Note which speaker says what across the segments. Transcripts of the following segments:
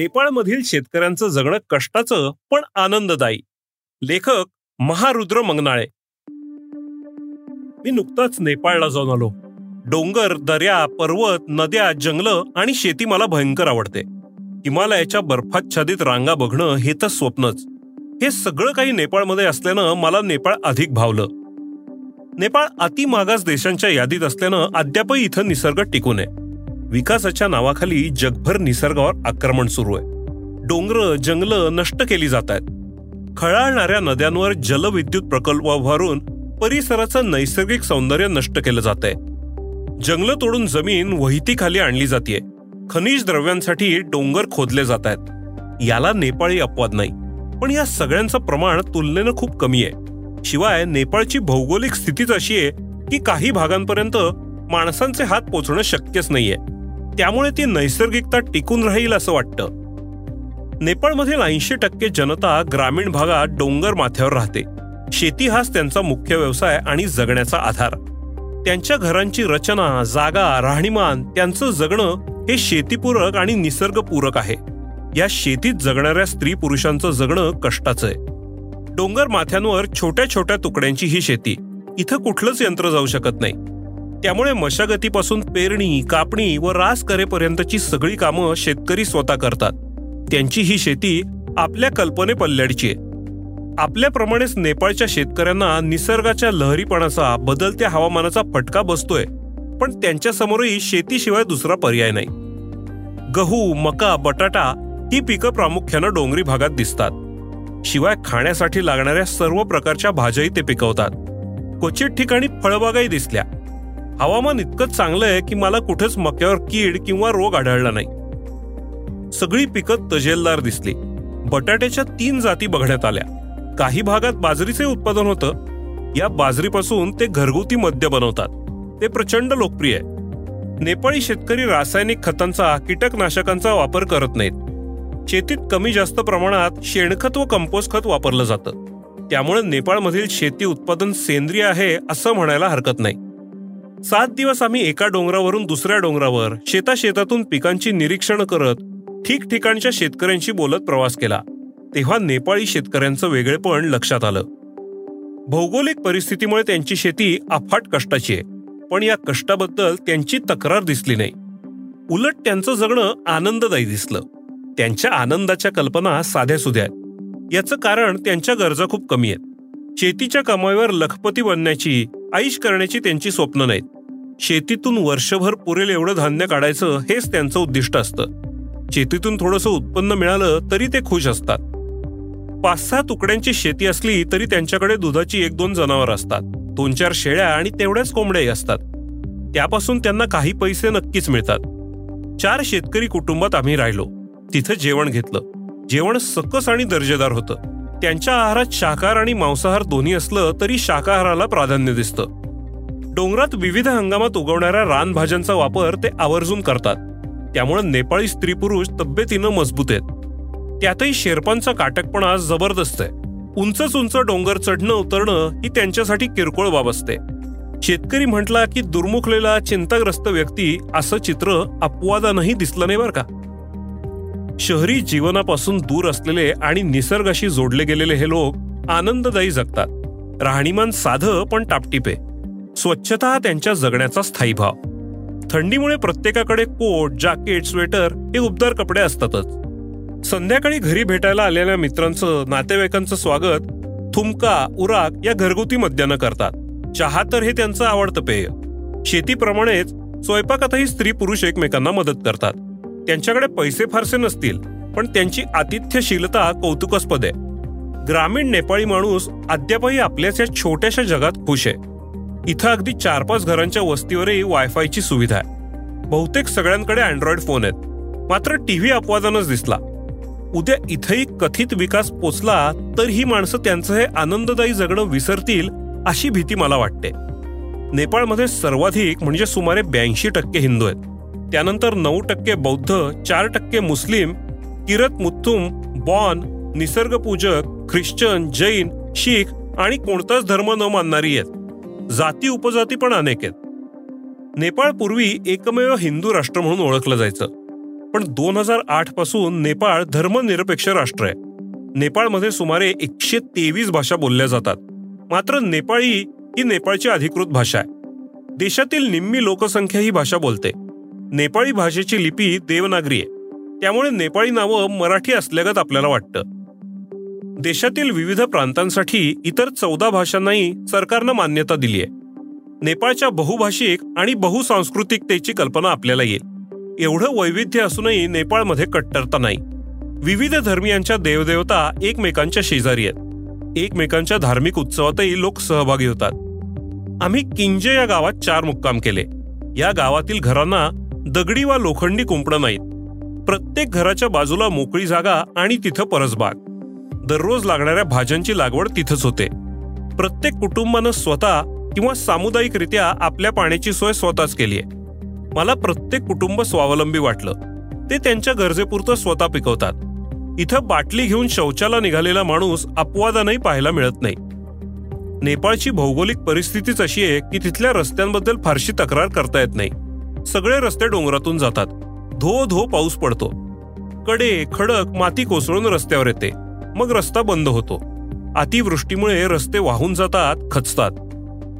Speaker 1: नेपाळमधील शेतकऱ्यांचं जगणं कष्टाचं पण आनंददायी. लेखक महारुद्र मंगनाळे. मी नुकताच नेपाळला जाऊन आलो. डोंगर दर्या पर्वत नद्या जंगलं आणि शेती मला भयंकर आवडते. हिमालयाच्या बर्फाच्छादित रांगा बघणं हे तर स्वप्नच. हे सगळं काही नेपाळमध्ये असल्यानं मला नेपाळ अधिक भावलं. नेपाळ अति मागास देशांच्या यादीत असल्यानं अद्यापही इथं निसर्ग टिकून आहे. विकासाच्या नावाखाली जगभर निसर्गावर आक्रमण सुरू आहे. डोंगर जंगलं नष्ट केली जात आहेत. खळाळणाऱ्या नद्यांवर जलविद्युत प्रकल्प उभारून परिसराचं नैसर्गिक सौंदर्य नष्ट केलं जात आहे. जंगलं तोडून जमीन वहितीखाली आणली जाते खनिज द्रव्यांसाठी डोंगर खोदले जात आहेत. याला नेपाळी अपवाद नाही. पण या सगळ्यांचं प्रमाण तुलनेनं खूप कमी आहे. शिवाय नेपाळची भौगोलिक स्थितीच अशी आहे की काही भागांपर्यंत माणसांचे हात पोचणं शक्यच नाहीये. त्यामुळे ती नैसर्गिकता टिकून राहील असं वाटतं. नेपाळमधील ऐंशी टक्के जनता ग्रामीण भागात डोंगर माथ्यावर राहते. शेती हाच त्यांचा मुख्य व्यवसाय आणि जगण्याचा आधार. त्यांच्या घरांची रचना जागा राहणीमान त्यांचं जगणं हे शेतीपूरक आणि निसर्गपूरक आहे. या शेतीत जगणाऱ्या स्त्री पुरुषांचं जगणं कष्टाचं आहे. डोंगर माथ्यांवर छोट्या छोट्या तुकड्यांची ही शेती. इथं कुठलंच यंत्र जाऊ शकत नाही. त्यामुळे मशागतीपासून पेरणी कापणी व रास करेपर्यंतची सगळी कामं शेतकरी स्वतः करतात. त्यांची ही शेती आपल्या कल्पने पल्ल्याडची आहे. आपल्याप्रमाणेच नेपाळच्या शेतकऱ्यांना निसर्गाच्या लहरीपणाचा बदलत्या हवामानाचा फटका बसतोय. पण त्यांच्यासमोरही शेतीशिवाय दुसरा पर्याय नाही. गहू मका बटाटा ही पिकं प्रामुख्यानं डोंगरी भागात दिसतात. शिवाय खाण्यासाठी लागणाऱ्या सर्व प्रकारच्या भाज्याही ते पिकवतात. क्वचित ठिकाणी फळबागाही दिसल्या. हवामान इतकंच चांगलं आहे की मला कुठेच मक्यावर कीड किंवा रोग आढळला नाही. सगळी पिकं तजेलदार दिसली. बटाट्याच्या तीन जाती बघण्यात आल्या. काही भागात बाजरीचे उत्पादन होतं. या बाजरीपासून ते घरगुती मद्य बनवतात. ते प्रचंड लोकप्रिय आहे. नेपाळी शेतकरी रासायनिक खतांचा कीटकनाशकांचा वापर करत नाहीत. शेतीत कमी जास्त प्रमाणात शेणखत व कंपोस्ट खत वापरलं जातं. त्यामुळे नेपाळमधील शेती उत्पादन सेंद्रिय आहे असं म्हणायला हरकत नाही. सात दिवस आम्ही एका डोंगरावरून दुसऱ्या डोंगरावर शेता शेतातून पिकांची निरीक्षण करत ठिकठिकाणच्या शेतकऱ्यांशी बोलत प्रवास केला. तेव्हा नेपाळी शेतकऱ्यांचं वेगळेपण लक्षात आलं. भौगोलिक परिस्थितीमुळे त्यांची शेती अफाट कष्टाची आहे पण या कष्टाबद्दल त्यांची तक्रार दिसली नाही. उलट त्यांचं जगणं आनंददायी दिसलं. त्यांच्या आनंदाच्या कल्पना साध्या सुध्या आहेत. याचं कारण त्यांच्या गरजा खूप कमी आहेत. शेतीच्या कमाईवर लखपती बनण्याची आईश करण्याची त्यांची स्वप्न नाहीत. शेतीतून वर्षभर पुरेल एवढं धान्य काढायचं हेच त्यांचं उद्दिष्ट असतं. शेतीतून थोडंसं उत्पन्न मिळालं तरी ते खुश असतात. पाच सहा तुकड्यांची शेती असली तरी त्यांच्याकडे दुधाची एक दोन जनावर असतात. दोन चार शेळ्या आणि तेवढ्याच कोंबड्याही असतात. त्यापासून त्यांना काही पैसे नक्कीच मिळतात. चार शेतकरी कुटुंबात आम्ही राहिलो. तिथं जेवण घेतलं. जेवण सकस आणि दर्जेदार होतं. त्यांच्या आहारात शाकाहार आणि मांसाहार दोन्ही असलं तरी शाकाहाराला प्राधान्य दिसतं. डोंगरात विविध हंगामात उगवणाऱ्या रानभाज्यांचा वापर ते आवर्जून करतात. त्यामुळे नेपाळी स्त्री पुरुष तब्येतीनं मजबूत आहेत. त्यातही शेर्पांचा काटकपणा जबरदस्त आहे. उंचच उंच डोंगर चढणं उतरणं ही त्यांच्यासाठी किरकोळ बाब असते. शेतकरी म्हटला की दुर्मुखलेला चिंताग्रस्त व्यक्ती असं चित्र अपवादानंही दिसलं नाही बरं का? शहरी जीवनापासून दूर असलेले आणि निसर्गाशी जोडले गेलेले हे लोक आनंददायी जगतात. राहणीमान साधं पण टापटिपे. स्वच्छता त्यांच्या जगण्याचा स्थायी भाव. थंडीमुळे प्रत्येकाकडे कोट जॅकेट स्वेटर हे उबदार कपडे असतातच. संध्याकाळी घरी भेटायला आलेल्या मित्रांचं नातेवाईकांचं स्वागत थुमका उराक या घरगुती मद्यानं करतात. चहा तर हे त्यांचं आवडतं पेय. शेतीप्रमाणेच स्वयंपाकातही स्त्री पुरुष एकमेकांना मदत करतात. त्यांच्याकडे पैसे फारसे नसतील पण त्यांची आतिथ्यशीलता कौतुकास्पद आहे. ग्रामीण नेपाळी माणूस अद्यापही आपल्याच या छोट्याशा जगात खुश आहे. इथं अगदी चार पाच घरांच्या वस्तीवरही वायफायची सुविधा आहे. बहुतेक सगळ्यांकडे अँड्रॉइड फोन आहेत. मात्र टीव्ही अपवादानच दिसला. उद्या इथंही कथित विकास पोचला तर ही माणसं त्यांचं हे आनंददायी जगणं विसरतील अशी भीती मला वाटते. नेपाळमध्ये सर्वाधिक म्हणजे सुमारे ब्याऐंशी टक्के हिंदू आहेत. त्यानंतर नऊ टक्के बौद्ध चार टक्के मुस्लिम किरत मुथुम बॉन निसर्गपूजक ख्रिश्चन जैन शीख आणि कोणताच धर्म न मानणारी आहेत. जाती उपजाती पण अनेक आहेत. नेपाळ पूर्वी एकमेव हिंदू राष्ट्र म्हणून ओळखलं जायचं. पण दोन हजार आठपासून नेपाळ धर्मनिरपेक्ष राष्ट्र आहे. नेपाळमध्ये सुमारे एकशे तेवीस भाषा बोलल्या जातात. मात्र नेपाळी ही नेपाळची अधिकृत भाषा आहे. देशातील निम्मी लोकसंख्या ही भाषा बोलते. नेपाळी भाषेची लिपी देवनागरी आहे. त्यामुळे नेपाळी नावं मराठी असल्यागत आपल्याला वाटतं. देशातील विविध प्रांतांसाठी इतर चौदा भाषांनाही सरकारनं मान्यता दिली आहे. नेपाळच्या बहुभाषिक आणि बहुसांस्कृतिकतेची कल्पना आपल्याला येईल. एवढं वैविध्य असूनही नेपाळमध्ये कट्टरता नाही. विविध धर्मियांच्या देवदेवता एकमेकांच्या शेजारी आहेत. एकमेकांच्या धार्मिक उत्सवातही लोक सहभागी होतात. आम्ही किंजे या गावात चार मुक्काम केले. या गावातील घरांना दगडी वा लोखंडी कुंपणं नाहीत. प्रत्येक घराच्या बाजूला मोकळी जागा आणि तिथं परसबाग. दररोज लागणाऱ्या भाज्यांची लागवड तिथंच होते. प्रत्येक कुटुंबानं स्वतः किंवा सामुदायिकरित्या आपल्या पाण्याची सोय स्वतःच केली आहे. मला प्रत्येक कुटुंब स्वावलंबी वाटलं. ते त्यांच्या गरजेपुरतं स्वतः पिकवतात. इथं बाटली घेऊन शौचाला निघालेला माणूस अपवादानही पाहायला मिळत नाही. नेपाळची भौगोलिक परिस्थितीच अशी आहे की तिथल्या रस्त्यांबद्दल फारशी तक्रार करता येत नाही. सगळे रस्ते डोंगरातून जातात. धो धो पाऊस पडतो. कडे खडक माती कोसळून रस्त्यावर येते. मग रस्ता बंद होतो. अतिवृष्टीमुळे रस्ते वाहून जातात खचतात.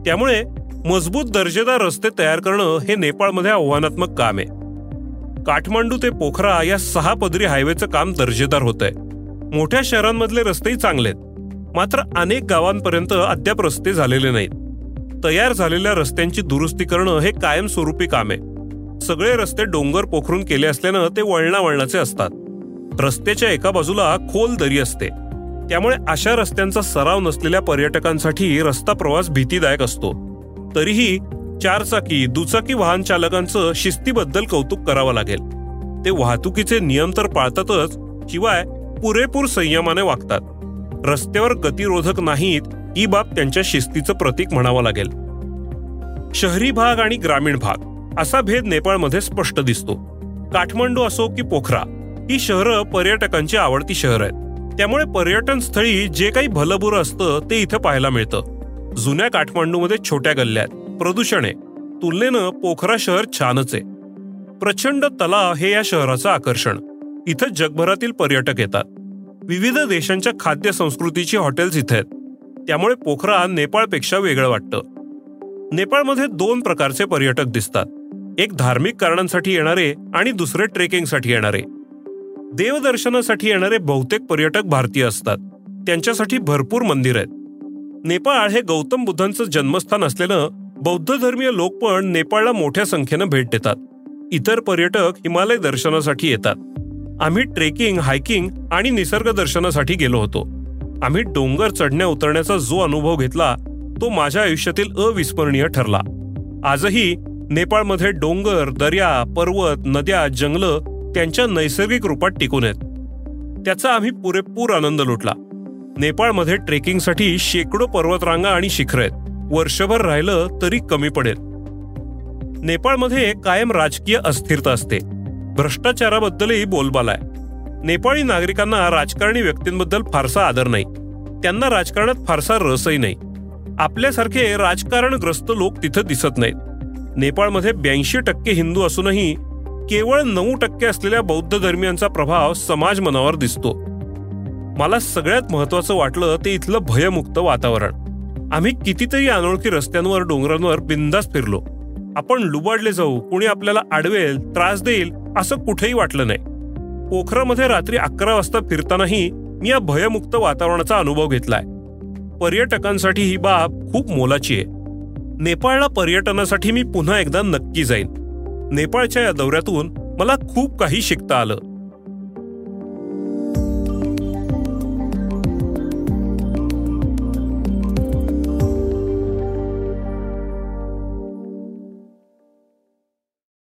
Speaker 1: त्यामुळे मजबूत दर्जेदार रस्ते तयार करणं हे नेपाळमध्ये आव्हानात्मक काम आहे. काठमांडू ते पोखरा या सहा पदरी हायवेचं काम दर्जेदार होत आहे मोठ्या शहरांमधले रस्तेही चांगले आहेत मात्र अनेक गावांपर्यंत अद्याप रस्ते झालेले नाहीत. तयार झालेल्या रस्त्यांची दुरुस्ती करणं हे कायमस्वरूपी काम आहे. सगळे रस्ते डोंगर पोखरून केले असल्यानं ते वळणावळणाचे असतात. रस्त्याच्या एका बाजूला खोल दरी असते. त्यामुळे अशा रस्त्यांचा सराव नसलेल्या पर्यटकांसाठी रस्ता प्रवास भीतीदायक असतो. तरीही चारचाकी दुचाकी वाहन चालकांचं शिस्तीबद्दल कौतुक करावं लागेल. ते वाहतुकीचे नियम तर पाळतातच शिवाय पुरेपूर संयमाने वागतात. रस्त्यावर गतिरोधक नाहीत ही बाब त्यांच्या शिस्तीचं प्रतीक म्हणावं लागेल. शहरी भाग आणि ग्रामीण भाग. असा भेद नेपाळमध्ये स्पष्ट दिसतो. काठमांडू असो की पोखरा ही शहरं पर्यटकांची आवडती शहर आहेत. त्यामुळे पर्यटन स्थळी जे काही भलबुरं असतं ते इथं पाहायला मिळतं. जुन्या काठमांडूमध्ये छोट्या गल्ल्यात प्रदूषण आहे. तुलनेनं पोखरा शहर छानच आहे. प्रचंड तलाव हे या शहराचं आकर्षण. इथं जगभरातील पर्यटक येतात. विविध देशांच्या खाद्य संस्कृतीची हॉटेल्स इथे आहेत. त्यामुळे पोखरा नेपाळपेक्षा वेगळं वाटतं. नेपाळमध्ये दोन प्रकारचे पर्यटक दिसतात. एक धार्मिक कारणांसाठी येणारे आणि दुसरे ट्रेकिंगसाठी येणारे. देवदर्शनासाठी येणारे बहुतेक पर्यटक भारतीय असतात. त्यांच्यासाठी भरपूर मंदिर आहेत. नेपाळ हे गौतम बुद्धांचं जन्मस्थान असलेलं बौद्ध धर्मीय लोक पण नेपाळला मोठ्या संख्येनं भेट देतात. इतर पर्यटक हिमालय दर्शनासाठी येतात. आम्ही ट्रेकिंग हायकिंग आणि निसर्ग दर्शनासाठी गेलो होतो. आम्ही डोंगर चढण्या उतरण्याचा जो अनुभव घेतला तो माझ्या आयुष्यातील अविस्मरणीय ठरला. आजही नेपाळमध्ये डोंगर दर्या पर्वत नद्या जंगलं त्यांच्या नैसर्गिक रूपात टिकून आहेत. त्याचा आम्ही पुरेपूर आनंद लुटला. नेपाळमध्ये ट्रेकिंगसाठी शेकडो पर्वतरांगा आणि शिखर आहेत. वर्षभर राहिलं तरी कमी पडेल. नेपाळमध्ये कायम राजकीय अस्थिरता असते. भ्रष्टाचाराबद्दलही बोलबाला आहे. नेपाळी नागरिकांना राजकारणी व्यक्तींबद्दल फारसा आदर नाही. त्यांना राजकारणात फारसा रसही नाही. आपल्यासारखे राजकारणग्रस्त लोक तिथं दिसत नाहीत. नेपाळमध्ये ब्याऐंशी टक्के हिंदू असूनही केवळ नऊ टक्के असलेल्या बौद्ध धर्मियांचा प्रभाव समाज मनावर दिसतो. मला सगळ्यात महत्वाचं वाटलं ते इथलं भयमुक्त वातावरण. आम्ही कितीतरी अनोळखी रस्त्यांवर डोंगरांवर बिंदास फिरलो. आपण लुबाडले जाऊ कुणी आपल्याला आडवेल त्रास देईल असं कुठेही वाटलं नाही. पोखरामध्ये रात्री अकरा वाजता फिरतानाही मी या भयमुक्त वातावरणाचा अनुभव घेतलाय. पर्यटकांसाठी ही बाब खूप मोलाची आहे. नेपाळला पर्यटनासाठी मी पुन्हा एकदा नक्की जाईन. नेपाळच्या या दौऱ्यातून मला खूप काही शिकता आलं.